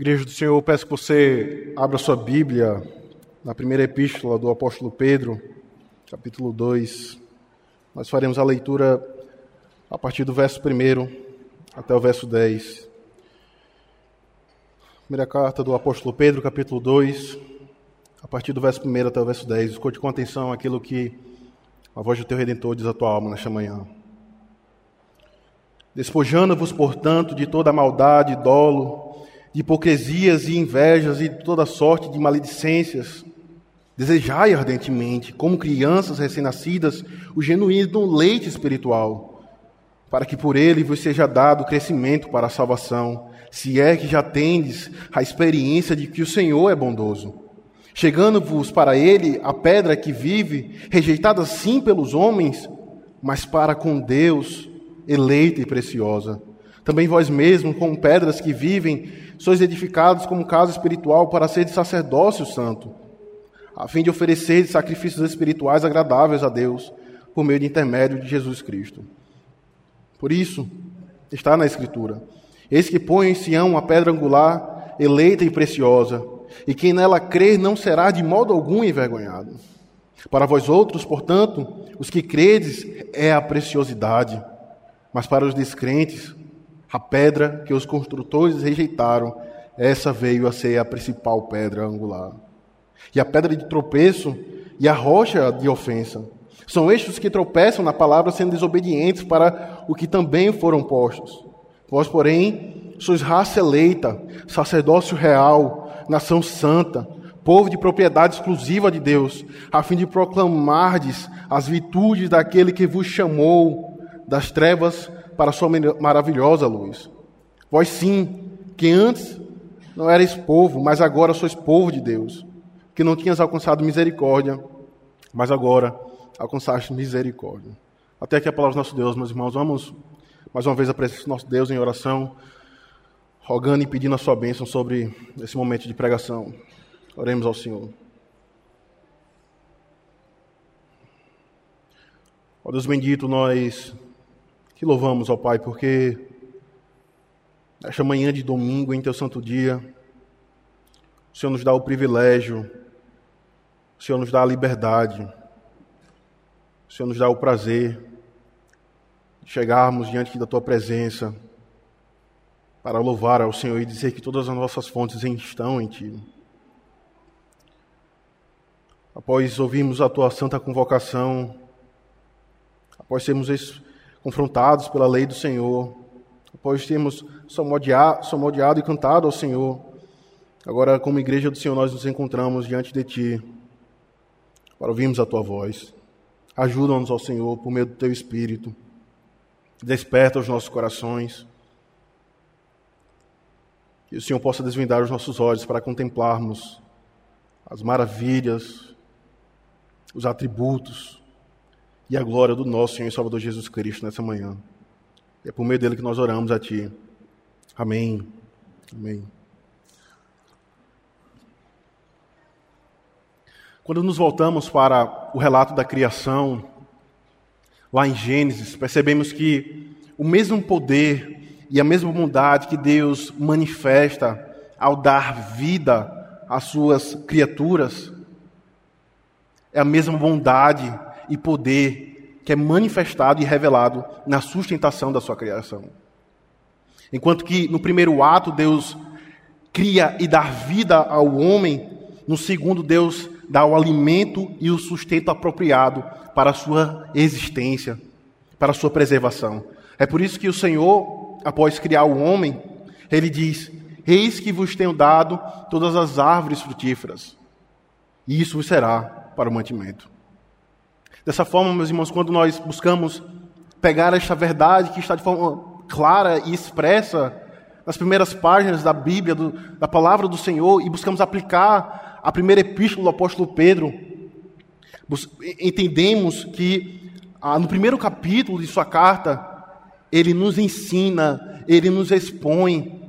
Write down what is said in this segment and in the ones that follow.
Igreja do Senhor, peço que você abra sua Bíblia na primeira epístola do apóstolo Pedro, capítulo 2. Nós faremos a leitura a partir do verso 1 até o verso 10. Primeira carta do apóstolo Pedro, capítulo 2, a partir do verso 1 até o verso 10. Escute com atenção aquilo que a voz do teu redentor diz à tua alma nesta manhã. Despojando-vos, portanto, de toda maldade, dolo, de hipocrisias e invejas e de toda sorte de maledicências. Desejai ardentemente, como crianças recém-nascidas, o genuíno leite espiritual, para que por ele vos seja dado crescimento para a salvação, se é que já tendes a experiência de que o Senhor é bondoso. Chegando-vos para ele a pedra que vive, rejeitada sim pelos homens, mas para com Deus, eleita e preciosa. Também vós mesmos, como pedras que vivem, sois edificados como casa espiritual para ser de sacerdócio santo, a fim de oferecer sacrifícios espirituais agradáveis a Deus, por meio de intermédio de Jesus Cristo. Por isso, está na Escritura: Eis que põe em Sião uma pedra angular, eleita e preciosa, e quem nela crer não será de modo algum envergonhado. Para vós outros, portanto, os que credes é a preciosidade, mas para os descrentes, a pedra que os construtores rejeitaram, essa veio a ser a principal pedra angular. E a pedra de tropeço e a rocha de ofensa. São estes que tropeçam na palavra sendo desobedientes para o que também foram postos. Vós, porém, sois raça eleita, sacerdócio real, nação santa, povo de propriedade exclusiva de Deus, a fim de proclamardes as virtudes daquele que vos chamou das trevas para sua maravilhosa luz. Vós sim, que antes não erais povo, mas agora sois povo de Deus, que não tinhas alcançado misericórdia, mas agora alcançaste misericórdia. Até aqui a palavra do nosso Deus, meus irmãos, vamos mais uma vez a presença do nosso Deus em oração, rogando e pedindo a sua bênção sobre esse momento de pregação. Oremos ao Senhor. Ó Deus bendito, nós que louvamos, ó Pai, porque nesta manhã de domingo, em Teu santo dia, o Senhor nos dá o privilégio, o Senhor nos dá a liberdade, o Senhor nos dá o prazer de chegarmos diante da Tua presença para louvar ao Senhor e dizer que todas as nossas fontes estão em Ti. Após ouvirmos a Tua santa convocação, após sermos confrontados pela lei do Senhor, após termos salmodiado e cantado ao Senhor, agora, como igreja do Senhor, nós nos encontramos diante de Ti para ouvirmos a Tua voz. Ajuda-nos, ao Senhor, por meio do Teu Espírito. Desperta os nossos corações. Que o Senhor possa desvendar os nossos olhos para contemplarmos as maravilhas, os atributos, e a glória do nosso Senhor e Salvador Jesus Cristo nessa manhã. É por meio dele que nós oramos a Ti. Amém. Amém. Quando nos voltamos para o relato da criação, lá em Gênesis, percebemos que o mesmo poder e a mesma bondade que Deus manifesta ao dar vida às suas criaturas, é a mesma bondade e poder que é manifestado e revelado na sustentação da sua criação. Enquanto que no primeiro ato Deus cria e dá vida ao homem, no segundo Deus dá o alimento e o sustento apropriado para a sua existência, para a sua preservação. É por isso que o Senhor, após criar o homem, ele diz: Eis que vos tenho dado todas as árvores frutíferas, e isso vos será para o mantimento. Dessa forma, meus irmãos, quando nós buscamos pegar esta verdade que está de forma clara e expressa nas primeiras páginas da Bíblia, do, da palavra do Senhor, e buscamos aplicar a primeira epístola do apóstolo Pedro, entendemos que ah, no primeiro capítulo de sua carta, ele nos ensina, ele nos expõe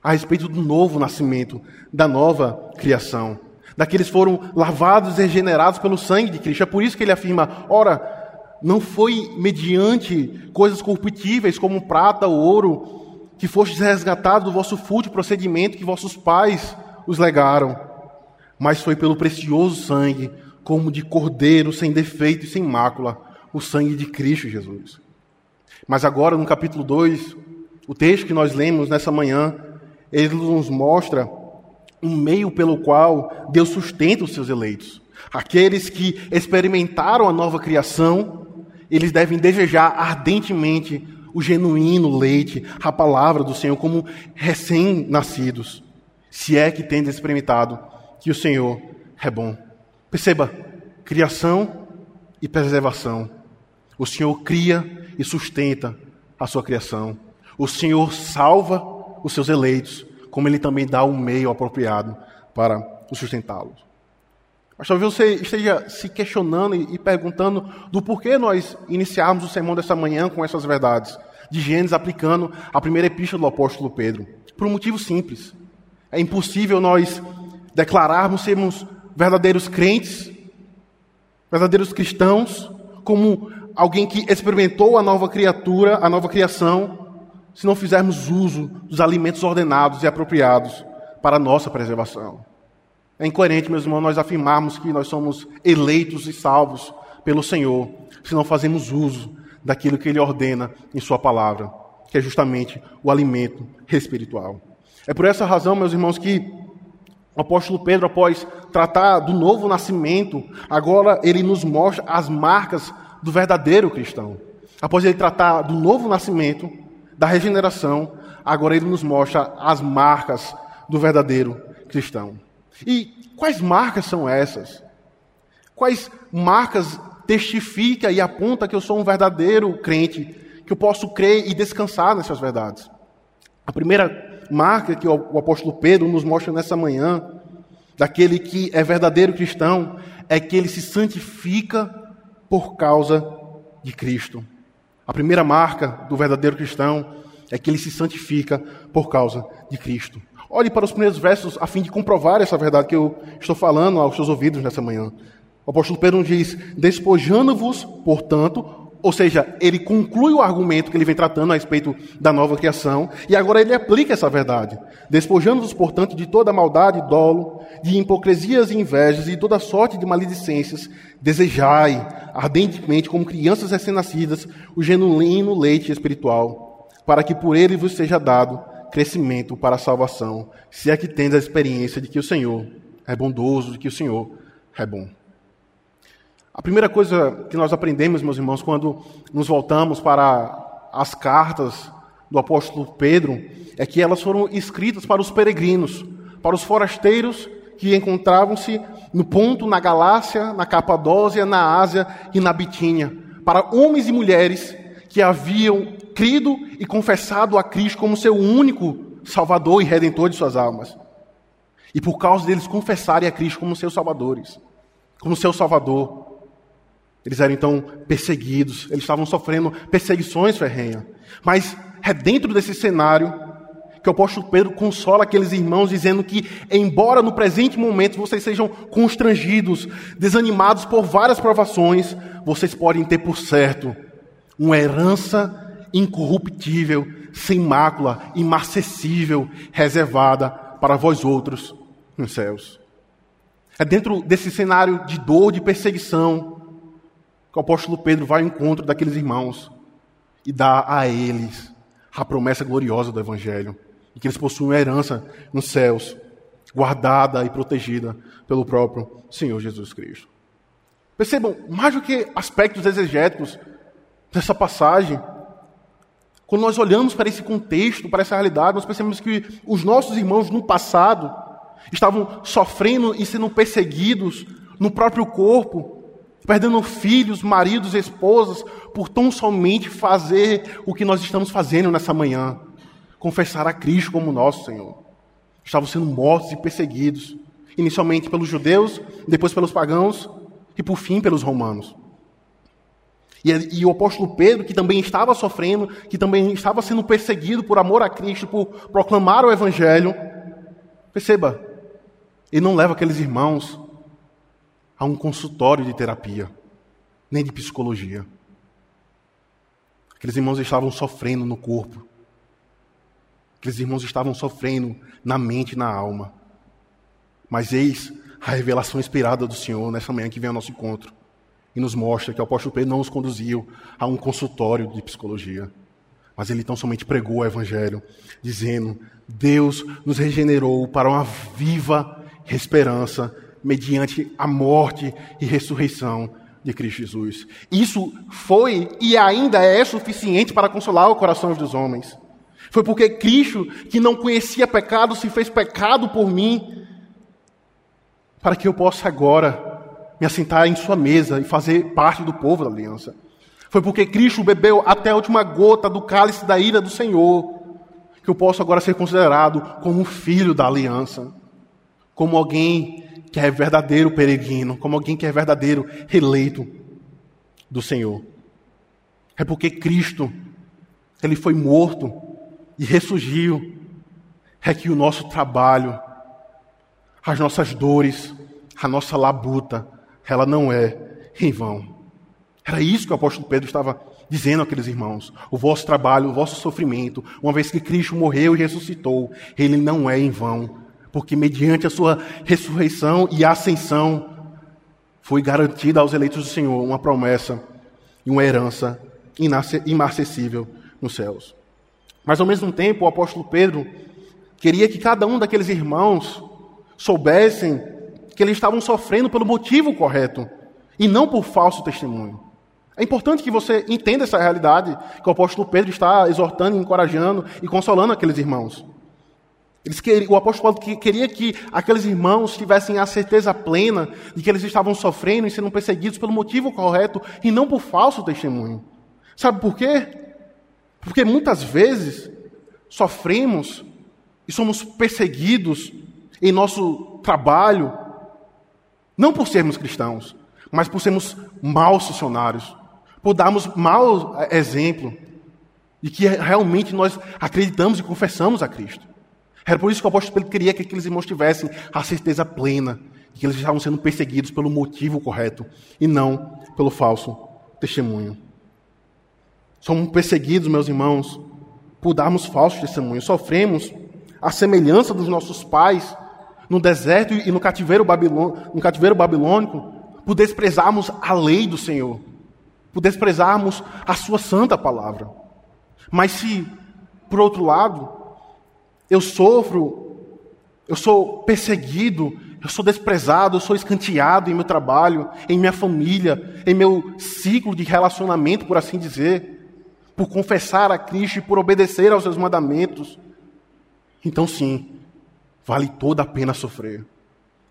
a respeito do novo nascimento, da nova criação daqueles foram lavados e regenerados pelo sangue de Cristo. É por isso que ele afirma: ora, não foi mediante coisas corruptíveis como prata ou ouro que fostes resgatados do vosso fútil procedimento que vossos pais os legaram, mas foi pelo precioso sangue, como de cordeiro sem defeito e sem mácula, o sangue de Cristo Jesus. Mas agora, no capítulo 2, o texto que nós lemos nessa manhã, ele nos mostra um meio pelo qual Deus sustenta os seus eleitos. Aqueles que experimentaram a nova criação, eles devem desejar ardentemente o genuíno leite, a palavra do Senhor, como recém-nascidos, se é que tem experimentado que o Senhor é bom. Perceba, criação e preservação. O Senhor cria e sustenta a sua criação. O Senhor salva os seus eleitos, como Ele também dá o um meio apropriado para sustentá-los. Mas talvez você esteja se questionando e perguntando do porquê nós iniciarmos o sermão dessa manhã com essas verdades de Gênesis aplicando a primeira epístola do apóstolo Pedro. Por um motivo simples. É impossível nós declararmos sermos verdadeiros crentes, verdadeiros cristãos, como alguém que experimentou a nova criatura, a nova criação, se não fizermos uso dos alimentos ordenados e apropriados para a nossa preservação. É incoerente, meus irmãos, nós afirmarmos que nós somos eleitos e salvos pelo Senhor, se não fazemos uso daquilo que Ele ordena em Sua palavra, que é justamente o alimento espiritual. É por essa razão, meus irmãos, que o apóstolo Pedro, após tratar do novo nascimento, agora ele nos mostra as marcas do verdadeiro cristão. Após ele tratar do novo nascimento, da regeneração, agora ele nos mostra as marcas do verdadeiro cristão. E quais marcas são essas? Quais marcas testifica e aponta que eu sou um verdadeiro crente, que eu posso crer e descansar nessas verdades? A primeira marca que o apóstolo Pedro nos mostra nessa manhã, daquele que é verdadeiro cristão, é que ele se santifica por causa de Cristo. A primeira marca do verdadeiro cristão é que ele se santifica por causa de Cristo. Olhe para os primeiros versos a fim de comprovar essa verdade que eu estou falando aos seus ouvidos nessa manhã. O apóstolo Pedro diz: despojando-vos, portanto, ou seja, ele conclui o argumento que ele vem tratando a respeito da nova criação, e agora ele aplica essa verdade. Despojando-vos, portanto, de toda maldade, dolo, de hipocrisias e invejas e toda sorte de maledicências, desejai ardentemente, como crianças recém-nascidas, o genuíno leite espiritual, para que por ele vos seja dado crescimento para a salvação, se é que tens a experiência de que o Senhor é bondoso, de que o Senhor é bom. A primeira coisa que nós aprendemos, meus irmãos, quando nos voltamos para as cartas do apóstolo Pedro, é que elas foram escritas para os peregrinos, para os forasteiros que encontravam-se no ponto, na Galácia, na Capadócia, na Ásia e na Bitínia, para homens e mulheres que haviam crido e confessado a Cristo como seu único Salvador e Redentor de suas almas. E por causa deles confessarem a Cristo como seus salvadores, como seu Salvador, eles eram então perseguidos, eles estavam sofrendo perseguições ferrenhas. Mas é dentro desse cenário que o apóstolo Pedro consola aqueles irmãos, dizendo que, embora no presente momento vocês sejam constrangidos, desanimados por várias provações, vocês podem ter por certo uma herança incorruptível, sem mácula, imarcessível, reservada para vós outros nos céus. É dentro desse cenário de dor, de perseguição, que o apóstolo Pedro vai ao encontro daqueles irmãos e dá a eles a promessa gloriosa do Evangelho, e que eles possuem uma herança nos céus, guardada e protegida pelo próprio Senhor Jesus Cristo. Percebam, mais do que aspectos exegéticos dessa passagem, quando nós olhamos para esse contexto, para essa realidade, nós percebemos que os nossos irmãos no passado estavam sofrendo e sendo perseguidos no próprio corpo, perdendo filhos, maridos, esposas, por tão somente fazer o que nós estamos fazendo nessa manhã confessar a Cristo como nosso Senhor. Estavam sendo mortos e perseguidos, inicialmente pelos judeus, depois pelos pagãos e por fim pelos romanos. E, e, o apóstolo Pedro, que também estava sofrendo, que também estava sendo perseguido por amor a Cristo, por proclamar o Evangelho, perceba, ele não leva aqueles irmãos a um consultório de terapia, nem de psicologia. Aqueles irmãos estavam sofrendo no corpo. Aqueles irmãos estavam sofrendo na mente e na alma. Mas eis a revelação inspirada do Senhor nessa manhã que vem ao nosso encontro e nos mostra que o apóstolo Pedro não os conduziu a um consultório de psicologia, mas ele tão somente pregou o evangelho, dizendo: Deus nos regenerou para uma viva esperança mediante a morte e ressurreição de Cristo Jesus. Isso foi e ainda é suficiente para consolar o coração dos homens. Foi porque Cristo, que não conhecia pecado, se fez pecado por mim, para que eu possa agora me assentar em sua mesa e fazer parte do povo da aliança. Foi porque Cristo bebeu até a última gota do cálice da ira do Senhor, que eu posso agora ser considerado como filho da aliança, como alguém que é verdadeiro peregrino, como alguém que é verdadeiro eleito do Senhor. É porque Cristo, ele foi morto e ressurgiu, é que o nosso trabalho, as nossas dores, a nossa labuta, ela não é em vão. Era isso que o apóstolo Pedro estava dizendo àqueles irmãos. O vosso trabalho, o vosso sofrimento, uma vez que Cristo morreu e ressuscitou, ele não é em vão, porque mediante a sua ressurreição e ascensão foi garantida aos eleitos do Senhor uma promessa e uma herança inacessível nos céus. Mas ao mesmo tempo, o apóstolo Pedro queria que cada um daqueles irmãos soubessem que eles estavam sofrendo pelo motivo correto e não por falso testemunho. É importante que você entenda essa realidade que o apóstolo Pedro está exortando, encorajando e consolando aqueles irmãos. Queriam, o apóstolo Paulo queria que aqueles irmãos tivessem a certeza plena de que eles estavam sofrendo e sendo perseguidos pelo motivo correto e não por falso testemunho. Sabe por quê? Porque muitas vezes sofremos e somos perseguidos em nosso trabalho, não por sermos cristãos, mas por sermos maus funcionários, por darmos mau exemplo de que realmente nós acreditamos e confessamos a Cristo. Era por isso que o apóstolo Pedro queria que aqueles irmãos tivessem a certeza plena de que eles estavam sendo perseguidos pelo motivo correto e não pelo falso testemunho. Somos perseguidos, meus irmãos, por darmos falsos testemunhos. Sofremos a semelhança dos nossos pais no deserto e no cativeiro, no cativeiro babilônico, por desprezarmos a lei do Senhor, por desprezarmos a sua santa palavra. Mas se, por outro lado, eu sofro, eu sou perseguido, eu sou desprezado, eu sou escanteado em meu trabalho, em minha família, em meu ciclo de relacionamento, por assim dizer, por confessar a Cristo e por obedecer aos seus mandamentos, então sim, vale toda a pena sofrer.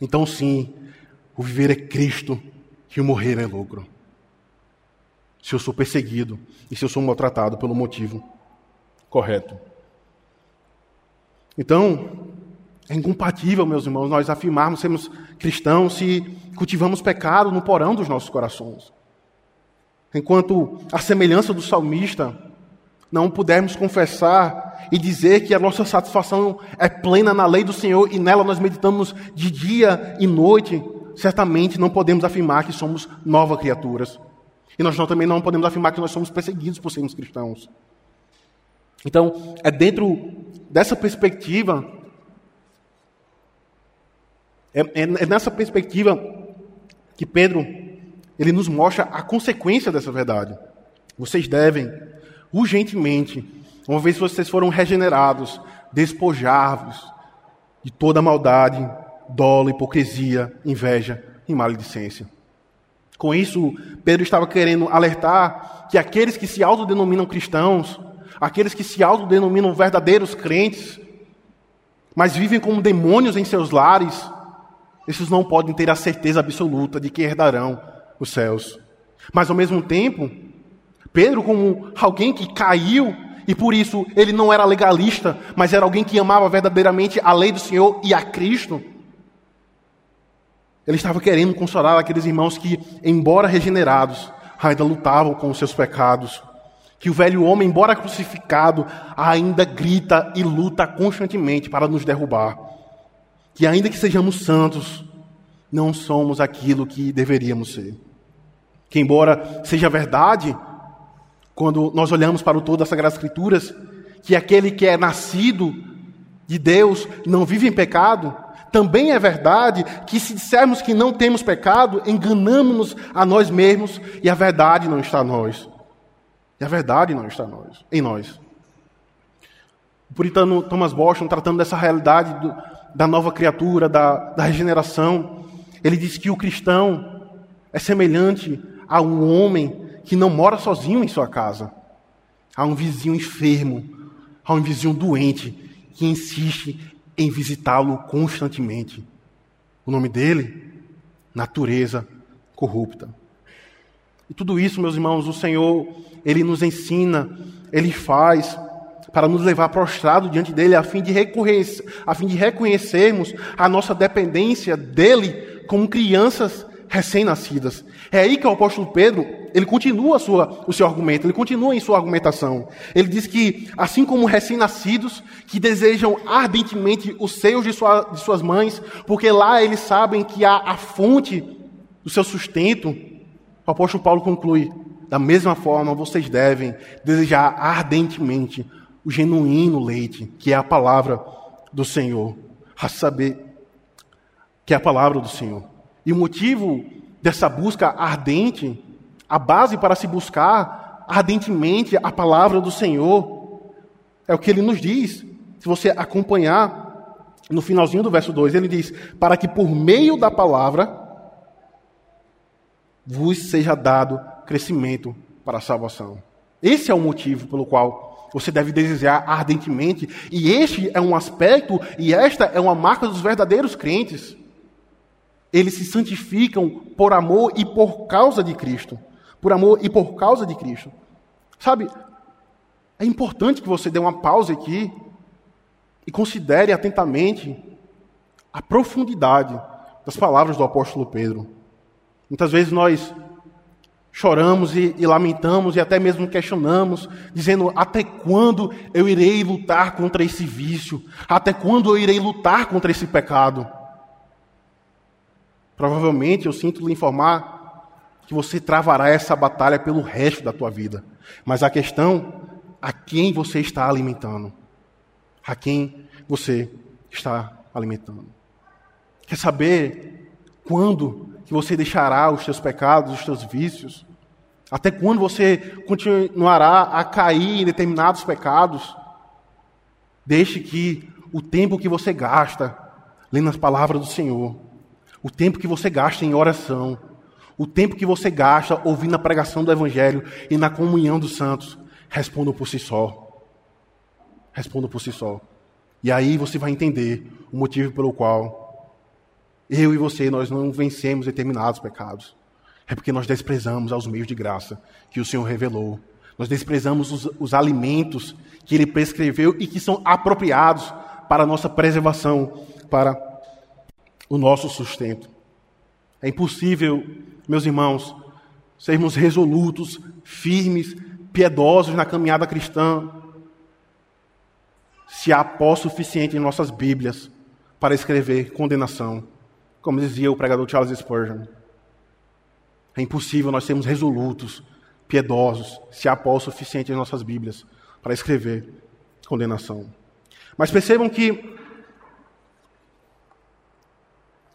Então, sim, o viver é Cristo e o morrer é lucro. Se eu sou perseguido e se eu sou maltratado pelo motivo correto. Então, é incompatível, meus irmãos, nós afirmarmos sermos cristãos se cultivamos pecado no porão dos nossos corações. Enquanto a semelhança do salmista, não pudermos confessar e dizer que a nossa satisfação é plena na lei do Senhor e nela nós meditamos de dia e noite, certamente não podemos afirmar que somos novas criaturas. E nós também não podemos afirmar que nós somos perseguidos por sermos cristãos. Então, é dentro dessa perspectiva, é, é, é nessa perspectiva que Pedro ele nos mostra a consequência dessa verdade. Vocês devem urgentemente, uma vez que vocês foram regenerados, despojar-vos de toda maldade, dolo, hipocrisia, inveja e maledicência. Com isso, Pedro estava querendo alertar que aqueles que se autodenominam cristãos, aqueles que se autodenominam verdadeiros crentes, mas vivem como demônios em seus lares, esses não podem ter a certeza absoluta de que herdarão os céus. Mas ao mesmo tempo, Pedro, como alguém que caiu e por isso ele não era legalista, mas era alguém que amava verdadeiramente a lei do Senhor e a Cristo. Ele estava querendo consolar aqueles irmãos que, embora regenerados, ainda lutavam com os seus pecados. Que o velho homem, embora crucificado, ainda grita e luta constantemente para nos derrubar. Que ainda que sejamos santos, não somos aquilo que deveríamos ser. Que embora seja verdade quando nós olhamos para o todo das Sagradas Escrituras, que aquele que é nascido de Deus não vive em pecado, também é verdade que se dissermos que não temos pecado, enganamos-nos a nós mesmos e a verdade não está em nós. E a verdade não está nós. Em nós. O puritano Thomas Boston, tratando dessa realidade do, da nova criatura, da, da regeneração, ele diz que o cristão é semelhante a um homem que não mora sozinho em sua casa, a um vizinho enfermo, a um vizinho doente que insiste em visitá-lo constantemente. O nome dele? Natureza corrupta. E tudo isso, meus irmãos, o Senhor, Ele nos ensina, Ele faz para nos levar prostrado diante dele, a fim de, a fim de reconhecermos a nossa dependência dele como crianças recém-nascidas. É aí que o apóstolo Pedro, ele continua sua, o seu argumento, ele continua em sua argumentação. Ele diz que, assim como recém-nascidos, que desejam ardentemente os seios de, sua, de suas mães, porque lá eles sabem que há a fonte do seu sustento, o apóstolo Paulo conclui, da mesma forma vocês devem desejar ardentemente o genuíno leite, que é a palavra do Senhor. A saber, que é a palavra do Senhor. E o motivo dessa busca ardente, a base para se buscar ardentemente a palavra do Senhor, é o que ele nos diz. Se você acompanhar no finalzinho do verso 2, ele diz: Para que por meio da palavra vos seja dado crescimento para a salvação. Esse é o motivo pelo qual você deve desejar ardentemente, e este é um aspecto, e esta é uma marca dos verdadeiros crentes. Eles se santificam por amor e por causa de Cristo. Por amor e por causa de Cristo. Sabe, é importante que você dê uma pausa aqui e considere atentamente a profundidade das palavras do apóstolo Pedro. Muitas vezes nós choramos e, e, lamentamos e até mesmo questionamos, dizendo: até quando eu irei lutar contra esse vício? Até quando eu irei lutar contra esse pecado? Provavelmente eu sinto lhe informar que você travará essa batalha pelo resto da tua vida. Mas a questão, a quem você está alimentando? A quem você está alimentando? Quer saber quando que você deixará os seus pecados, os seus vícios? Até quando você continuará a cair em determinados pecados? Deixe que o tempo que você gasta lendo as palavras do Senhor o tempo que você gasta em oração, o tempo que você gasta ouvindo a pregação do Evangelho e na comunhão dos santos, respondam por si só. Respondam por si só. E aí você vai entender o motivo pelo qual eu e você, nós não vencemos determinados pecados. É porque nós desprezamos aos meios de graça que o Senhor revelou. Nós desprezamos os, os alimentos que Ele prescreveu e que são apropriados para a nossa preservação, para o nosso sustento. É impossível, meus irmãos, sermos resolutos, firmes, piedosos na caminhada cristã, se há pó suficiente em nossas Bíblias para escrever condenação, como dizia o pregador Charles Spurgeon. É impossível nós sermos resolutos, piedosos, se há pó suficiente em nossas Bíblias para escrever condenação. Mas percebam que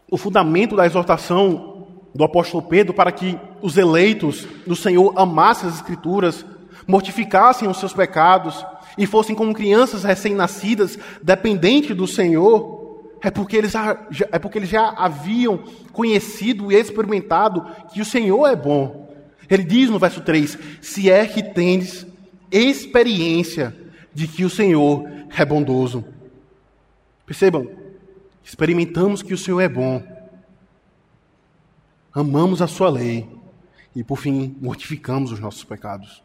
o fundamento da exortação do apóstolo Pedro para que os eleitos do Senhor amassem as Escrituras, mortificassem os seus pecados e fossem como crianças recém-nascidas, dependentes do Senhor, é porque, eles já, é porque eles já haviam conhecido e experimentado que o Senhor é bom. Ele diz no verso 3: Se é que tendes experiência de que o Senhor é bondoso. Percebam, experimentamos que o Senhor é bom, amamos a Sua lei e, por fim, mortificamos os nossos pecados.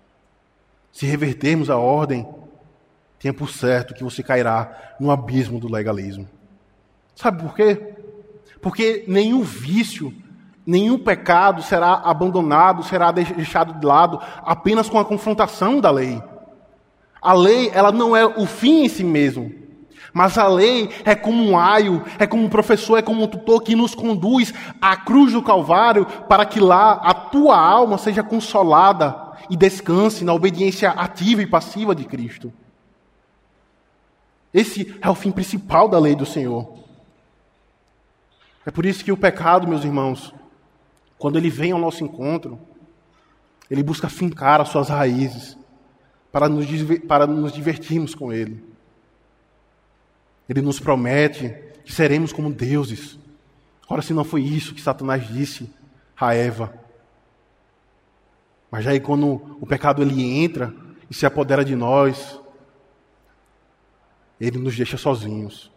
Se revertermos a ordem, tenha por certo que você cairá no abismo do legalismo. Sabe por quê? Porque nenhum vício, nenhum pecado será abandonado, será deixado de lado apenas com a confrontação da lei. A lei, ela não é o fim em si mesmo. Mas a lei é como um aio, é como um professor, é como um tutor que nos conduz à cruz do Calvário para que lá a tua alma seja consolada e descanse na obediência ativa e passiva de Cristo. Esse é o fim principal da lei do Senhor. É por isso que o pecado, meus irmãos, quando ele vem ao nosso encontro, ele busca fincar as suas raízes para nos, para nos divertirmos com ele. Ele nos promete que seremos como deuses. Ora, se não foi isso que Satanás disse a Eva. Mas aí quando o pecado ele entra e se apodera de nós, ele nos deixa sozinhos,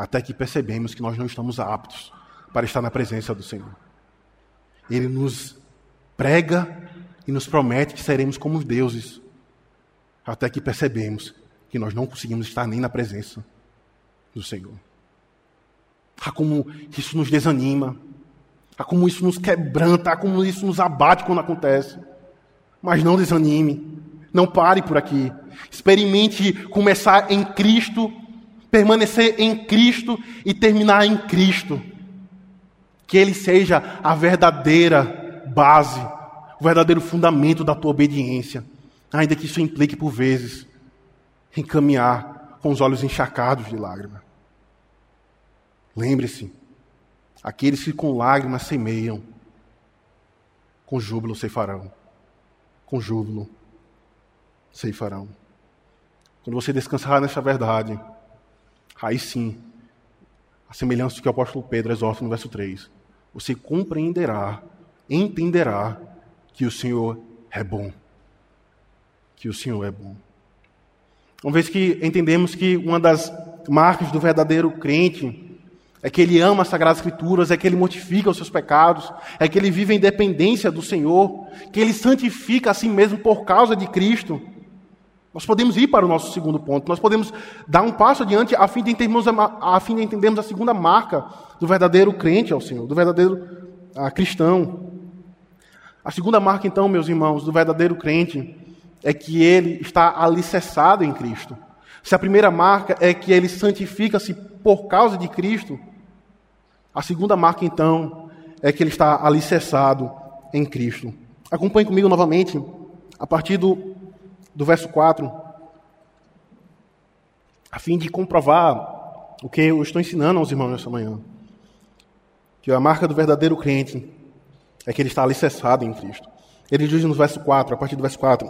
até que percebemos que nós não estamos aptos para estar na presença do Senhor. Ele nos prega e nos promete que seremos como deuses, até que percebemos que nós não conseguimos estar nem na presença do Senhor. Ah, como isso nos desanima, ah, como isso nos quebranta, ah, como isso nos abate quando acontece. Mas não desanime, não pare por aqui. Experimente começar em Cristo, permanecer em Cristo e terminar em Cristo. Que Ele seja a verdadeira base, o verdadeiro fundamento da tua obediência, ainda que isso implique por vezes em caminhar com os olhos encharcados de lágrimas. Lembre-se, aqueles que com lágrimas semeiam, com júbilo ceifarão. Com júbilo ceifarão. Quando você descansar nessa verdade, aí sim, a semelhança do que o apóstolo Pedro exorta no verso 3, você compreenderá, entenderá que o Senhor é bom. Que o Senhor é bom. Uma vez que entendemos que uma das marcas do verdadeiro crente é que ele ama as Sagradas Escrituras, é que ele mortifica os seus pecados, é que ele vive em dependência do Senhor, que ele santifica a si mesmo por causa de Cristo. Nós podemos ir para o nosso segundo ponto, nós podemos dar um passo adiante a fim de entendermos a, a, fim de entendermos a segunda marca do verdadeiro crente ao Senhor, do verdadeiro a, ah, cristão. A segunda marca, então, meus irmãos, do verdadeiro crente é que ele está alicerçado em Cristo. Se a primeira marca é que ele santifica-se por causa de Cristo, a segunda marca, então, é que ele está alicerçado em Cristo. Acompanhe comigo novamente, a partir do, do verso 4, a fim de comprovar o que eu estou ensinando aos irmãos nessa manhã. Que a marca do verdadeiro crente é que ele está alicerçado em Cristo. Ele diz no verso 4, a partir do verso 4: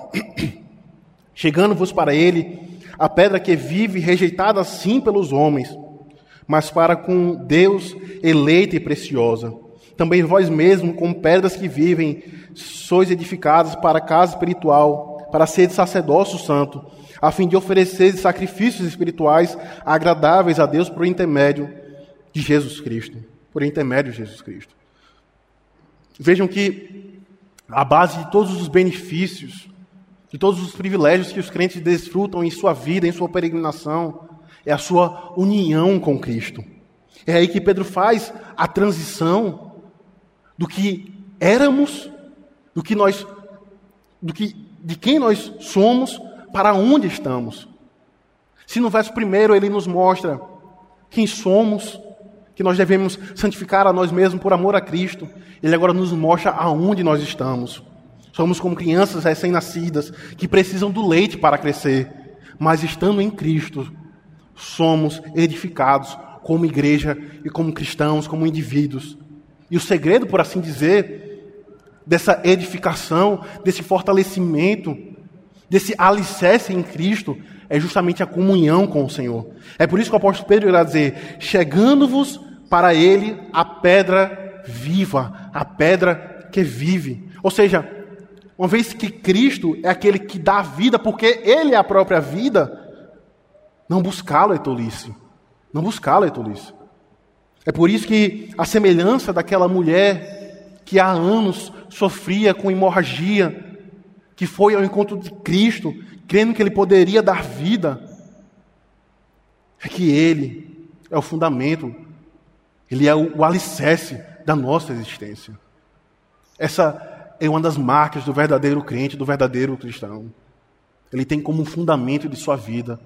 Chegando-vos para ele a pedra que vive rejeitada sim pelos homens, mas para com Deus eleita e preciosa. Também vós mesmos, como pedras que vivem, sois edificadas para casa espiritual, para ser sacerdócio santo, a fim de oferecer sacrifícios espirituais agradáveis a Deus por intermédio de Jesus Cristo. Por intermédio de Jesus Cristo. Vejam que a base de todos os benefícios, de todos os privilégios que os crentes desfrutam em sua vida, em sua peregrinação, é a sua união com Cristo. É aí que Pedro faz a transição do que éramos, do que nós, do que, de quem nós somos, para onde estamos. Se no verso primeiro ele nos mostra quem somos, que nós devemos santificar a nós mesmos por amor a Cristo, ele agora nos mostra aonde nós estamos. Somos como crianças recém-nascidas que precisam do leite para crescer, mas estando em Cristo, somos edificados como igreja e como cristãos, como indivíduos. E o segredo, por assim dizer, dessa edificação, desse fortalecimento, desse alicerce em Cristo, é justamente a comunhão com o Senhor. É por isso que o apóstolo Pedro irá dizer: chegando-vos para ele a pedra viva, a pedra que vive. Ou seja, uma vez que Cristo é aquele que dá vida, porque Ele é a própria vida, não buscá-lo é tolice. Não buscá-lo é tolice. É por isso que a semelhança daquela mulher que há anos sofria com hemorragia, que foi ao encontro de Cristo, crendo que Ele poderia dar vida, é que Ele é o fundamento ele é o, alicerce da nossa existência. Essa é uma das marcas do verdadeiro crente, do verdadeiro cristão. Ele tem como fundamento de sua vida,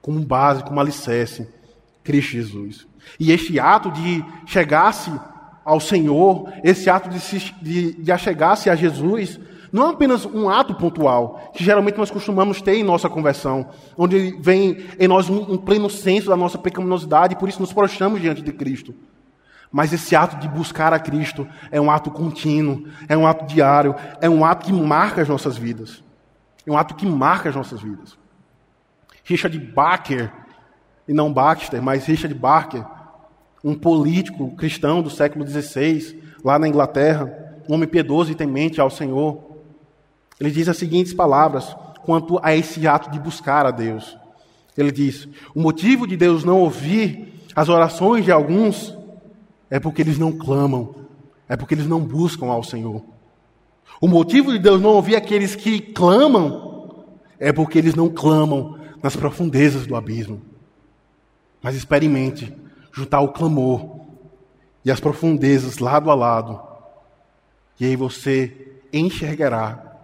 como base, como alicerce, Cristo Jesus. E este ato de chegar-se ao Senhor, esse ato de, se, de, de achegar-se a Jesus, Não é apenas um ato pontual, que geralmente nós costumamos ter em nossa conversão, onde vem em nós um, pleno senso da nossa pecaminosidade e por isso nos prostramos diante de Cristo. Mas esse ato de buscar a Cristo é um ato contínuo, é um ato diário, é um ato que marca as nossas vidas. É um ato que marca as nossas vidas. Richard Barker, e não Baxter, mas Richard Barker, um político cristão do século XVI, lá na Inglaterra, um homem piedoso e temente ao Senhor, ele diz as seguintes palavras quanto a esse ato de buscar a Deus. Ele diz: O motivo de Deus não ouvir as orações de alguns é porque eles não clamam, é porque eles não buscam ao Senhor. O motivo de Deus não ouvir aqueles que clamam é porque eles não clamam nas profundezas do abismo. Mas experimente juntar o clamor e as profundezas lado a lado, e aí você enxergará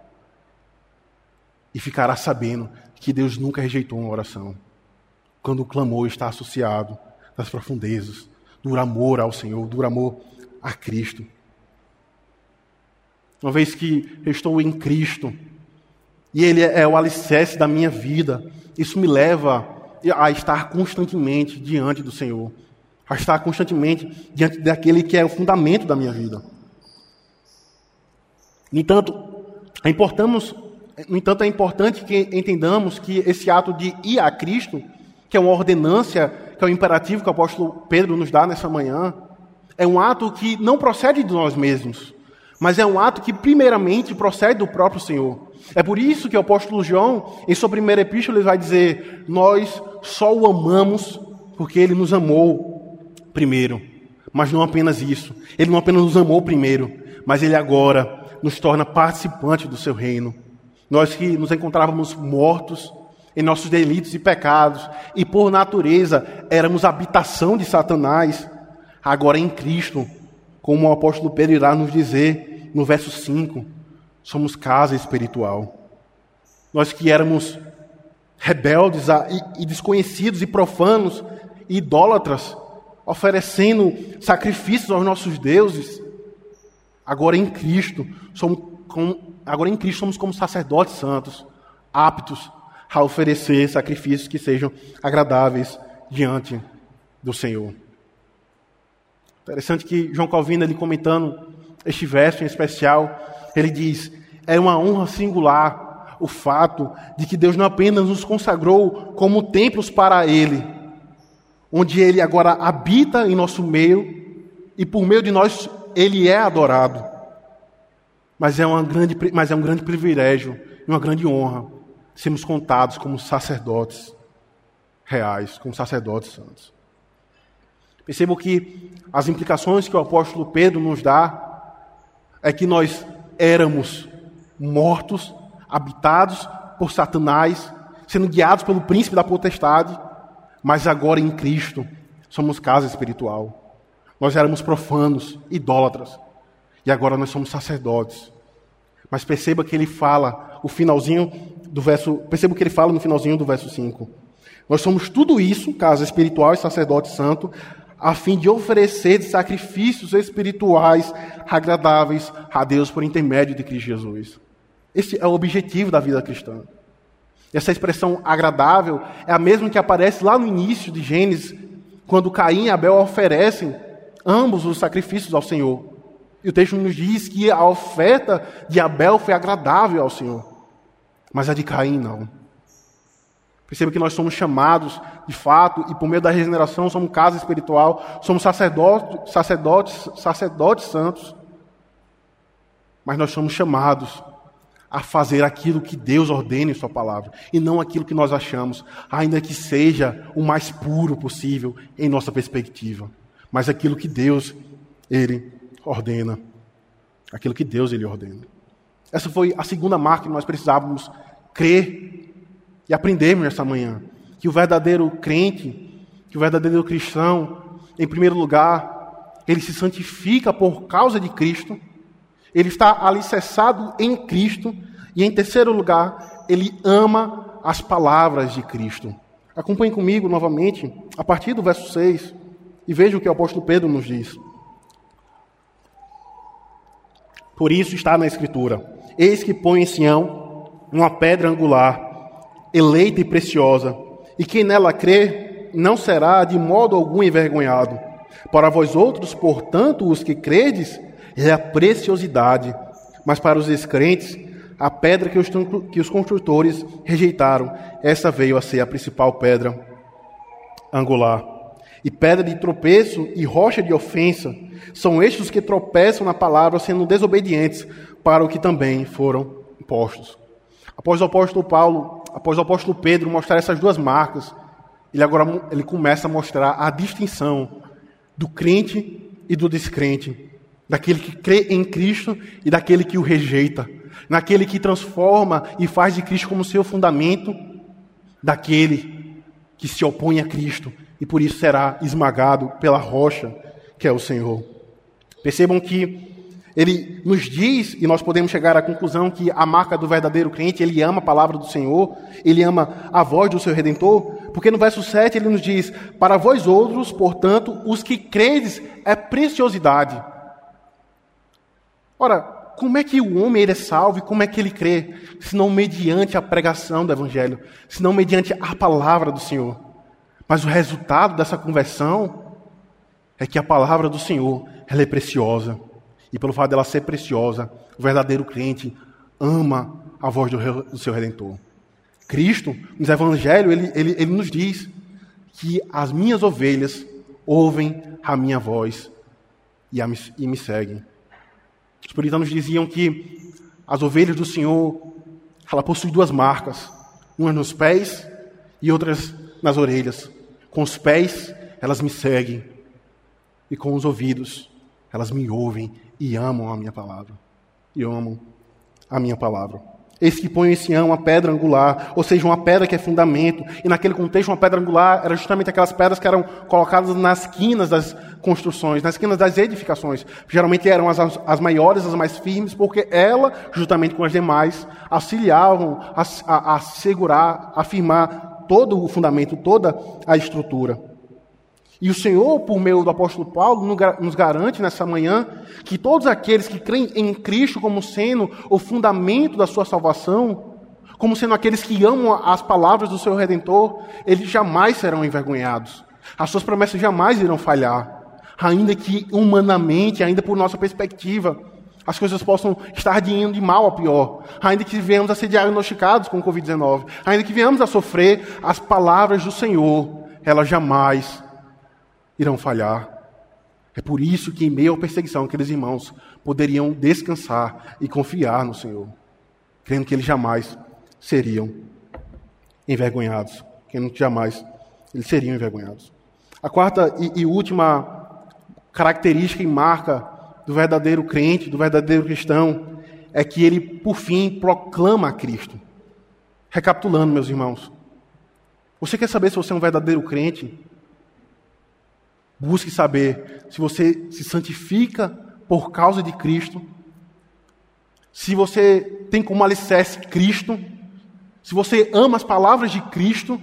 e ficará sabendo que Deus nunca rejeitou uma oração. Quando o clamor está associado nas profundezas do amor ao Senhor, do amor a Cristo. Uma vez que eu estou em Cristo e Ele é o alicerce da minha vida, isso me leva a estar constantemente diante do Senhor, a estar constantemente diante daquele que é o fundamento da minha vida. No entanto, é importante, no entanto, é importante que entendamos que esse ato de ir a Cristo, que é uma ordenância, que é um imperativo que o apóstolo Pedro nos dá nessa manhã, é um ato que não procede de nós mesmos, mas é um ato que primeiramente procede do próprio Senhor. É por isso que o apóstolo João, em sua primeira epístola, ele vai dizer: Nós só o amamos porque ele nos amou primeiro. Mas não apenas isso. Ele não apenas nos amou primeiro, mas ele agora nos torna participantes do seu reino. Nós que nos encontrávamos mortos em nossos delitos e pecados, e por natureza éramos habitação de Satanás, agora em Cristo, como o apóstolo Pedro irá nos dizer no verso 5, somos casa espiritual. Nós que éramos rebeldes e desconhecidos e profanos, e idólatras, oferecendo sacrifícios aos nossos deuses, agora em Cristo somos como, agora em Cristo somos como sacerdotes santos, aptos a oferecer sacrifícios que sejam agradáveis diante do Senhor. Interessante que João Calvino, ele comentando este verso em especial, ele diz: é uma honra singular o fato de que Deus não apenas nos consagrou como templos para Ele, onde Ele agora habita em nosso meio e por meio de nós Ele é adorado, mas é, uma grande, mas é um grande privilégio e uma grande honra sermos contados como sacerdotes reais, como sacerdotes santos. Percebo que as implicações que o apóstolo Pedro nos dá é que nós éramos mortos, habitados por Satanás, sendo guiados pelo príncipe da potestade, mas agora em Cristo somos casa espiritual. Nós éramos profanos, idólatras, e agora nós somos sacerdotes. Mas perceba que ele fala, o finalzinho do verso, perceba que ele fala no finalzinho do verso 5. Nós somos tudo isso, casa espiritual e sacerdote santo, a fim de oferecer sacrifícios espirituais agradáveis a Deus por intermédio de Cristo Jesus. Esse é o objetivo da vida cristã. Essa expressão agradável é a mesma que aparece lá no início de Gênesis, quando Caim e Abel oferecem ambos os sacrifícios ao Senhor. E o texto nos diz que a oferta de Abel foi agradável ao Senhor, mas a de Caim não. Perceba que nós somos chamados, de fato, e por meio da regeneração somos casa espiritual, somos sacerdotes, sacerdotes, sacerdotes santos, mas nós somos chamados a fazer aquilo que Deus ordena em Sua palavra, e não aquilo que nós achamos, ainda que seja o mais puro possível em nossa perspectiva, mas aquilo que Deus, Ele ordena. Aquilo que Deus, Ele ordena. Essa foi a segunda marca que nós precisávamos crer e aprendemos nessa manhã que o verdadeiro crente, que o verdadeiro cristão, em primeiro lugar, ele se santifica por causa de Cristo, ele está alicerçado em Cristo, e em terceiro lugar, ele ama as palavras de Cristo. Acompanhe comigo novamente, a partir do verso 6, e veja o que o apóstolo Pedro nos diz. Por isso está na Escritura: Eis que põe em Sião uma pedra angular, eleita e preciosa, e quem nela crê não será de modo algum envergonhado. Para vós outros, portanto, os que credes, é a preciosidade, mas para os descrentes, a pedra que os, que os construtores rejeitaram, essa veio a ser a principal pedra angular. E pedra de tropeço e rocha de ofensa são estes que tropeçam na palavra, sendo desobedientes para o que também foram postos. Após o apóstolo Paulo, após o apóstolo Pedro mostrar essas duas marcas, ele agora ele começa a mostrar a distinção do crente e do descrente, daquele que crê em Cristo e daquele que o rejeita, naquele que transforma e faz de Cristo como seu fundamento, daquele que se opõe a Cristo e por isso será esmagado pela rocha que é o Senhor. Percebam que ele nos diz, e nós podemos chegar à conclusão que a marca do verdadeiro crente, ele ama a palavra do Senhor, ele ama a voz do seu redentor, porque no verso 7 ele nos diz: Para vós outros, portanto, os que credes é preciosidade. Ora, como é que o homem ele é salvo e como é que ele crê? Se não mediante a pregação do Evangelho, se não mediante a palavra do Senhor. Mas o resultado dessa conversão é que a palavra do Senhor ela é preciosa. E pelo fato dela ser preciosa, o verdadeiro crente ama a voz do, do seu Redentor. Cristo, nos Evangelhos, ele, ele, ele nos diz que as minhas ovelhas ouvem a minha voz e, a, e me seguem. Os puritanos diziam que as ovelhas do Senhor, ela possui duas marcas, umas nos pés e outras nas orelhas. Com os pés, elas me seguem, e com os ouvidos, elas me ouvem e amam a minha palavra. E amam a minha palavra. Eis que põe em Sião uma pedra angular, ou seja, uma pedra que é fundamento. E naquele contexto, uma pedra angular era justamente aquelas pedras que eram colocadas nas quinas das construções, nas quinas das edificações. Geralmente eram as, as maiores, as mais firmes, porque ela, juntamente com as demais, auxiliavam a, a, a segurar, a firmar todo o fundamento, toda a estrutura. E o Senhor, por meio do apóstolo Paulo, nos garante nessa manhã que todos aqueles que creem em Cristo como sendo o fundamento da sua salvação, como sendo aqueles que amam as palavras do seu redentor, eles jamais serão envergonhados. As suas promessas jamais irão falhar. Ainda que humanamente, ainda por nossa perspectiva, as coisas possam estar indo de mal a pior. Ainda que venhamos a ser diagnosticados com o Covid-19, ainda que venhamos a sofrer, as palavras do Senhor, elas jamais irão falhar. É por isso que, em meio à perseguição, aqueles irmãos poderiam descansar e confiar no Senhor, crendo que eles jamais seriam envergonhados, crendo que jamais eles seriam envergonhados. A quarta e, e última característica e marca do verdadeiro crente, do verdadeiro cristão, é que ele, por fim, proclama a Cristo. Recapitulando, meus irmãos, você quer saber se você é um verdadeiro crente? Busque saber se você se santifica por causa de Cristo, se você tem como alicerce Cristo, se você ama as palavras de Cristo,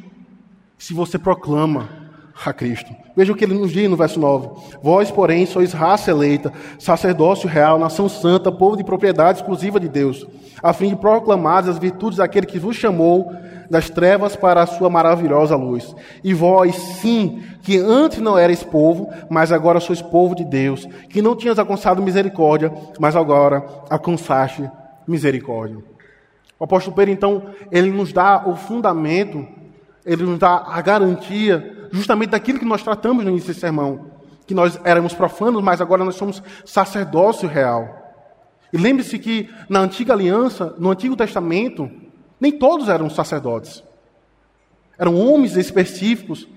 se você proclama a Cristo. Veja o que ele nos diz no verso 9: Vós, porém, sois raça eleita, sacerdócio real, nação santa, povo de propriedade exclusiva de Deus, a fim de proclamar as virtudes daquele que vos chamou das trevas para a sua maravilhosa luz. E vós, sim, que antes não erais povo, mas agora sois povo de Deus, que não tinhas alcançado misericórdia, mas agora alcançaste misericórdia. O apóstolo Pedro, então, ele nos dá o fundamento, ele nos dá a garantia, justamente daquilo que nós tratamos no início desse sermão, que nós éramos profanos, mas agora nós somos sacerdócio real. E lembre-se que na antiga aliança, no Antigo Testamento, nem todos eram sacerdotes. Eram homens específicos,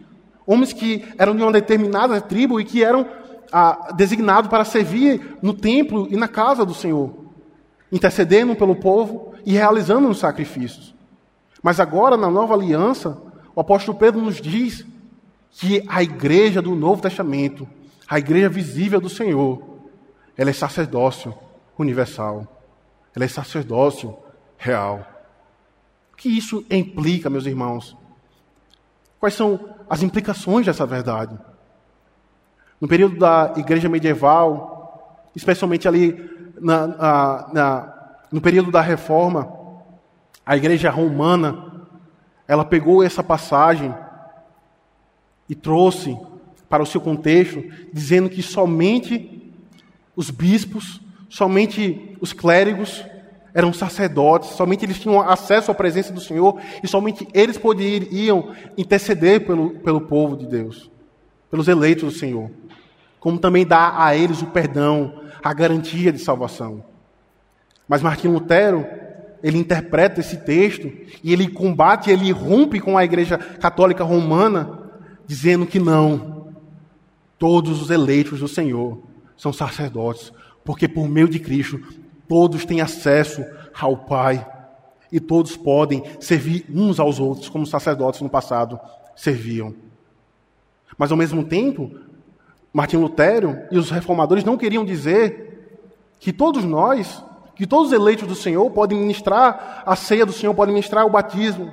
homens que eram de uma determinada tribo e que eram ah, designados para servir no templo e na casa do Senhor, intercedendo pelo povo e realizando os sacrifícios. Mas agora, na nova aliança, o apóstolo Pedro nos diz que a igreja do Novo Testamento, a igreja visível do Senhor, ela é sacerdócio universal, ela é sacerdócio real que isso implica, meus irmãos? Quais são as implicações dessa verdade? No período da igreja medieval, especialmente ali na, na, na, No período da reforma, a igreja romana, ela pegou essa passagem e trouxe para o seu contexto, dizendo que somente os bispos, somente os clérigos eram sacerdotes, somente eles tinham acesso à presença do Senhor e somente eles poderiam interceder pelo, pelo povo de Deus, pelos eleitos do Senhor. Como também dar a eles o perdão, a garantia de salvação. Mas Martinho Lutero, ele interpreta esse texto e ele combate, ele rompe com a Igreja Católica Romana, dizendo que não, todos os eleitos do Senhor são sacerdotes, porque por meio de Cristo todos têm acesso ao Pai e todos podem servir uns aos outros, como sacerdotes no passado serviam. Mas ao mesmo tempo, Martinho Lutero e os reformadores não queriam dizer que todos nós que todos os eleitos do Senhor podem ministrar a ceia do Senhor, podem ministrar o batismo.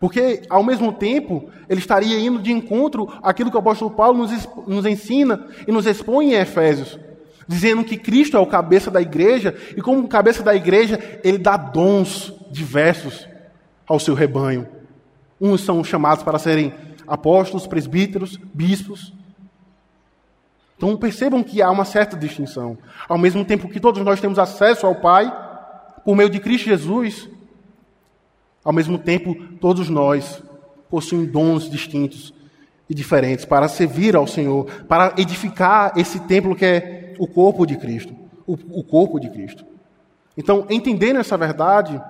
Porque, ao mesmo tempo, ele estaria indo de encontro àquilo que o apóstolo Paulo nos, nos ensina e nos expõe em Efésios, dizendo que Cristo é o cabeça da igreja e, como cabeça da igreja, ele dá dons diversos ao seu rebanho. Uns são chamados para serem apóstolos, presbíteros, bispos. Então percebam que há uma certa distinção. Ao mesmo tempo que todos nós temos acesso ao Pai, por meio de Cristo Jesus, ao mesmo tempo todos nós possuímos dons distintos e diferentes para servir ao Senhor, para edificar esse templo que é o corpo de Cristo. O, o corpo de Cristo. Então, entendendo essa verdade,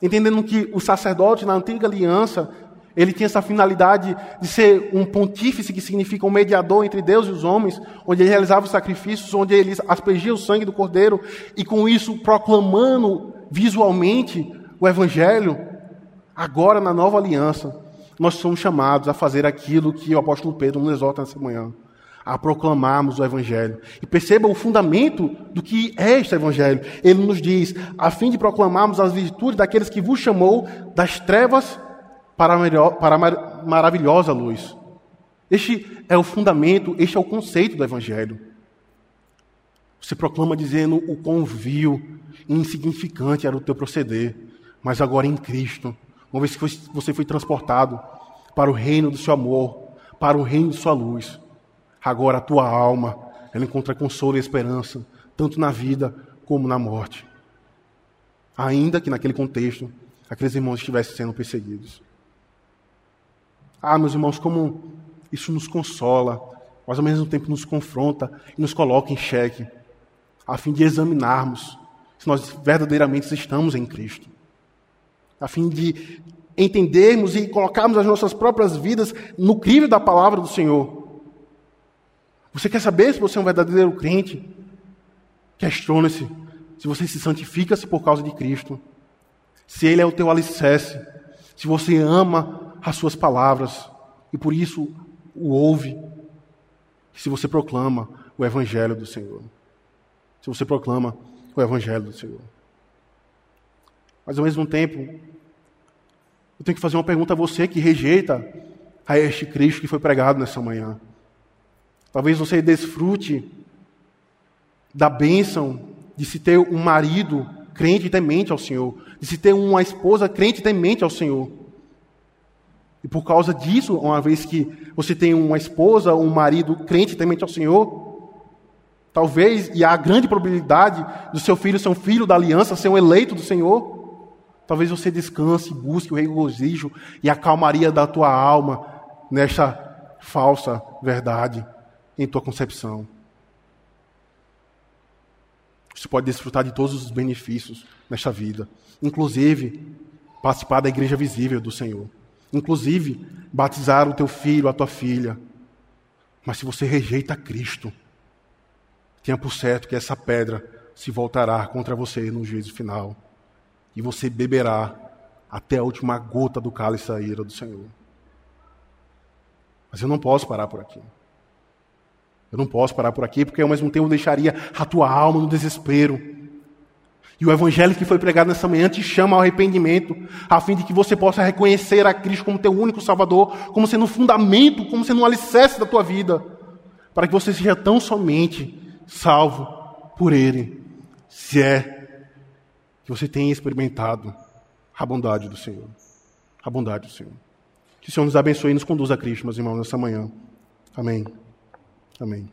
entendendo que os sacerdotes na antiga aliança ele tinha essa finalidade de ser um pontífice, que significa um mediador entre Deus e os homens, onde ele realizava os sacrifícios, onde ele aspergia o sangue do cordeiro, e com isso proclamando visualmente o Evangelho. Agora, na nova aliança, nós somos chamados a fazer aquilo que o apóstolo Pedro nos exorta nessa manhã, a proclamarmos o Evangelho. E perceba o fundamento do que é este Evangelho. Ele nos diz, a fim de proclamarmos as virtudes daqueles que vos chamou das trevas para a, a maravilhosa luz. Este é o fundamento, este é o conceito do Evangelho. Você proclama dizendo o quão vil insignificante era o teu proceder, mas agora em Cristo, uma vez que você foi transportado para o reino do seu amor, para o reino de sua luz, agora a tua alma, ela encontra consolo e esperança, tanto na vida como na morte. Ainda que naquele contexto, aqueles irmãos estivessem sendo perseguidos. Ah, meus irmãos, como isso nos consola, mas ao mesmo tempo nos confronta e nos coloca em xeque, a fim de examinarmos se nós verdadeiramente estamos em Cristo, a fim de entendermos e colocarmos as nossas próprias vidas no crivo da palavra do Senhor. Você quer saber se você é um verdadeiro crente? Questione-se se você se santifica-se por causa de Cristo, se Ele é o teu alicerce, se você ama as suas palavras e por isso o ouve. Se você proclama o Evangelho do Senhor. Se você proclama o Evangelho do Senhor. Mas ao mesmo tempo, eu tenho que fazer uma pergunta a você que rejeita a este Cristo que foi pregado nessa manhã. Talvez você desfrute da bênção de se ter um marido crente e temente ao Senhor, de se ter uma esposa crente e temente ao Senhor. E por causa disso, uma vez que você tem uma esposa ou um marido crente temente ao Senhor, talvez, e há grande probabilidade do seu filho ser um filho da aliança, ser um eleito do Senhor, talvez você descanse, busque o regozijo e a calmaria da tua alma nesta falsa verdade em tua concepção. Você pode desfrutar de todos os benefícios nesta vida, inclusive participar da igreja visível do Senhor inclusive batizar o teu filho, a tua filha. Mas se você rejeita Cristo, tenha por certo que essa pedra se voltará contra você no juízo final. E você beberá até a última gota do cálice da ira do Senhor. Mas eu não posso parar por aqui. Eu não posso parar por aqui, porque ao mesmo tempo deixaria a tua alma no desespero. E o evangelho que foi pregado nessa manhã te chama ao arrependimento, a fim de que você possa reconhecer a Cristo como teu único Salvador, como sendo um fundamento, como sendo um alicerce da tua vida, para que você seja tão somente salvo por Ele, se é que você tem experimentado a bondade do Senhor. A bondade do Senhor. Que o Senhor nos abençoe e nos conduza a Cristo, meus irmãos, nessa manhã. Amém. Amém.